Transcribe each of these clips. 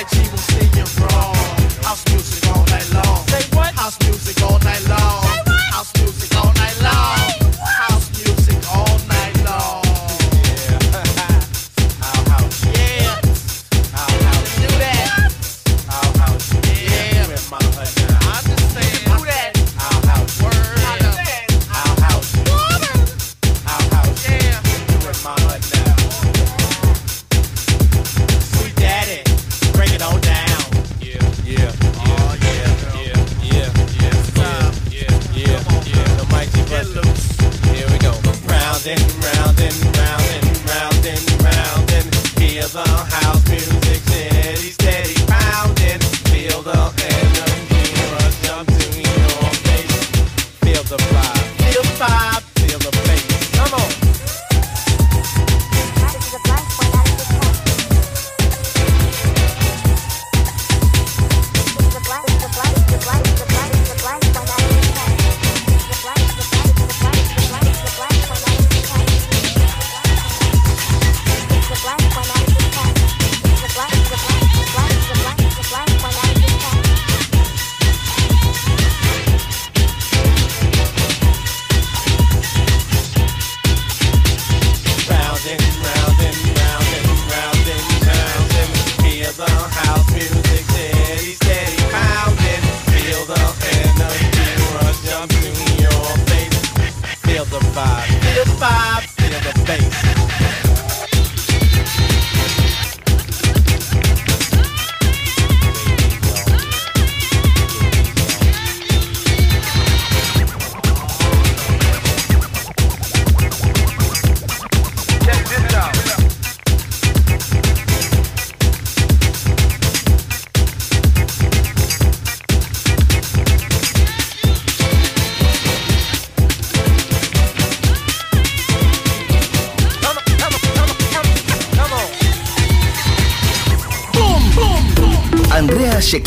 IG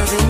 of it.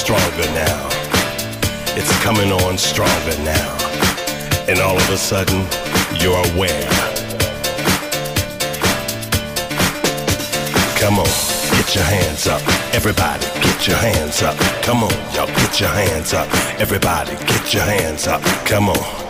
stronger now. It's coming on stronger now. And all of a sudden, you're aware. Come on, get your hands up. Everybody, get your hands up. Come on, y'all, get your hands up. Everybody, get your hands up. Come on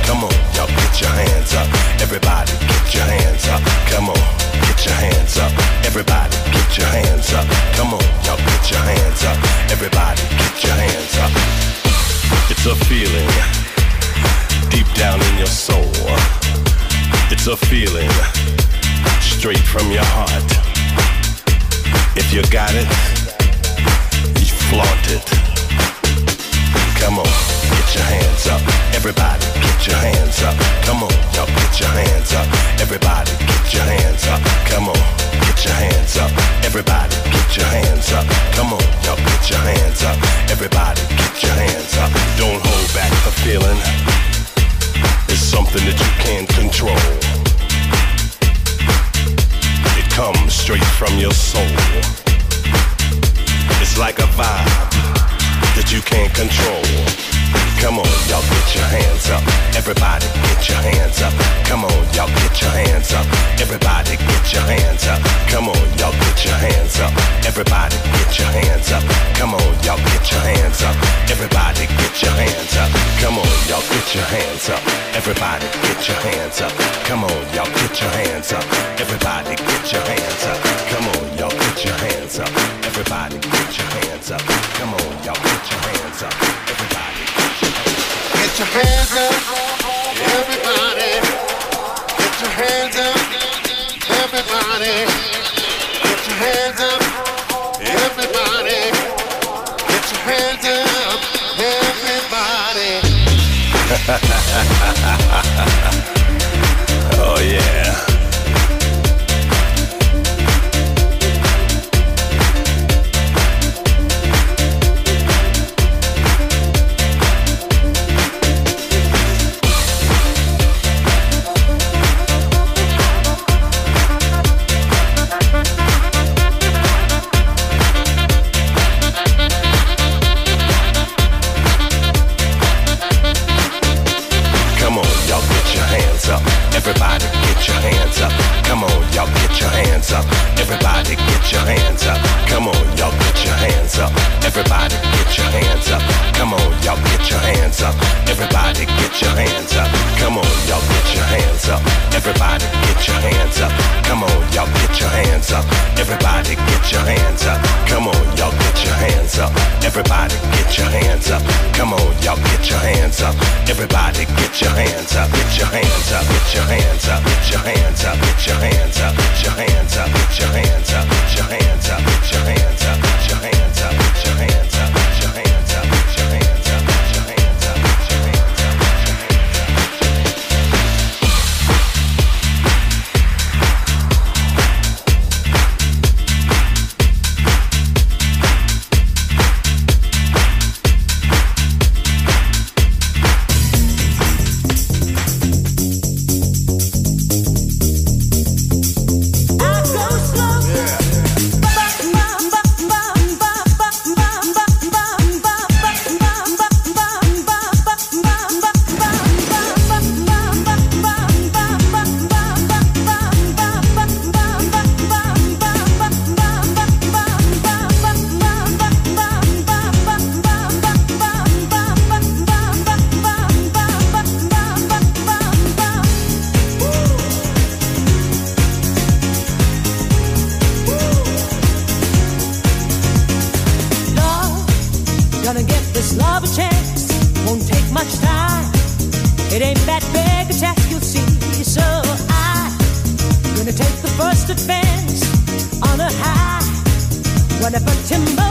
Never Timber.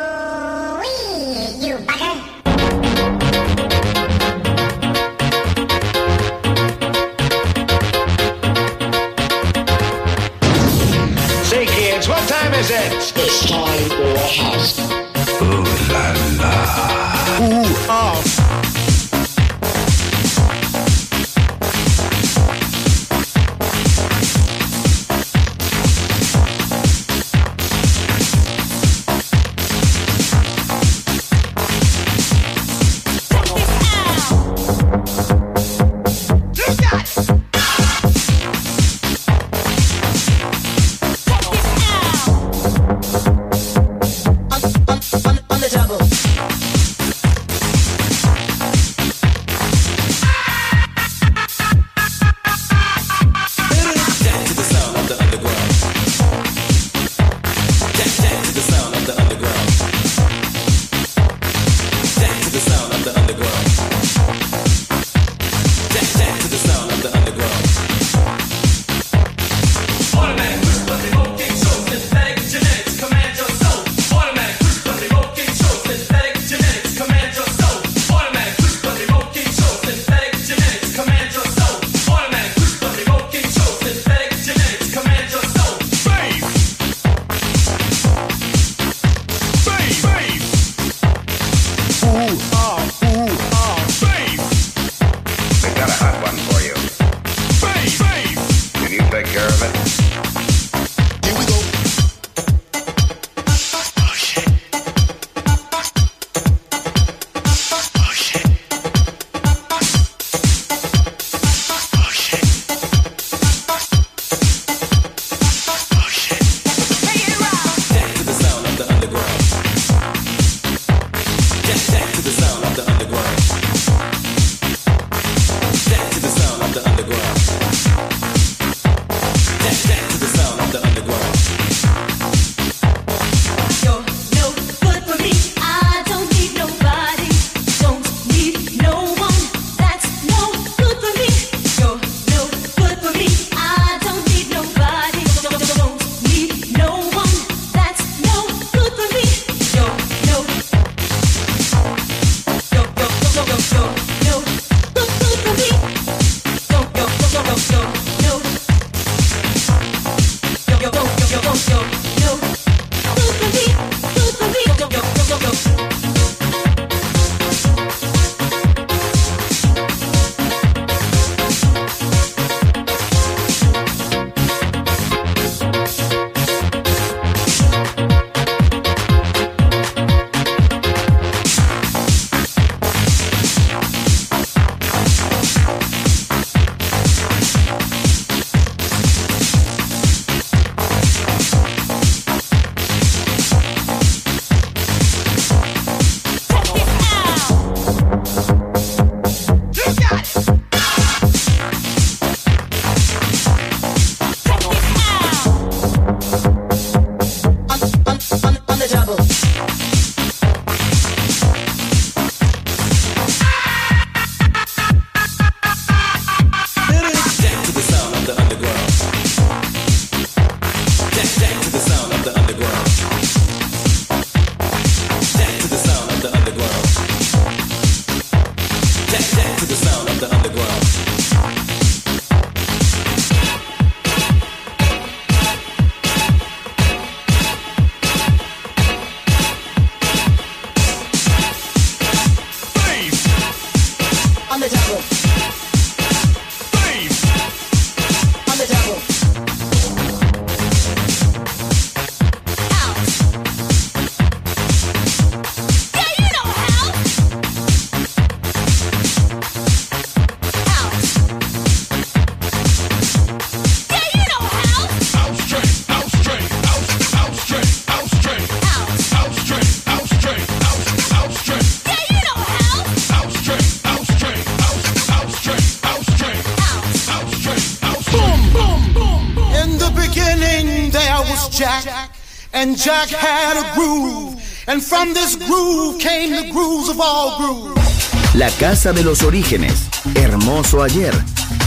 And Jack had a groove. And from this groove came the grooves of all grooves. La casa de los orígenes. Hermoso ayer.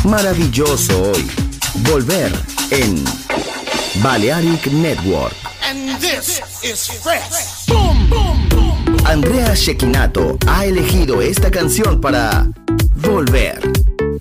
Maravilloso hoy. Volver en Balearic Network. And this is fresh. Boom, boom, boom. Andrea Shekinato ha elegido esta canción para Volver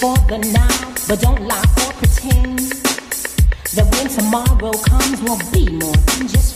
for the now, but don't lie or pretend. That when tomorrow comes, we'll be more than just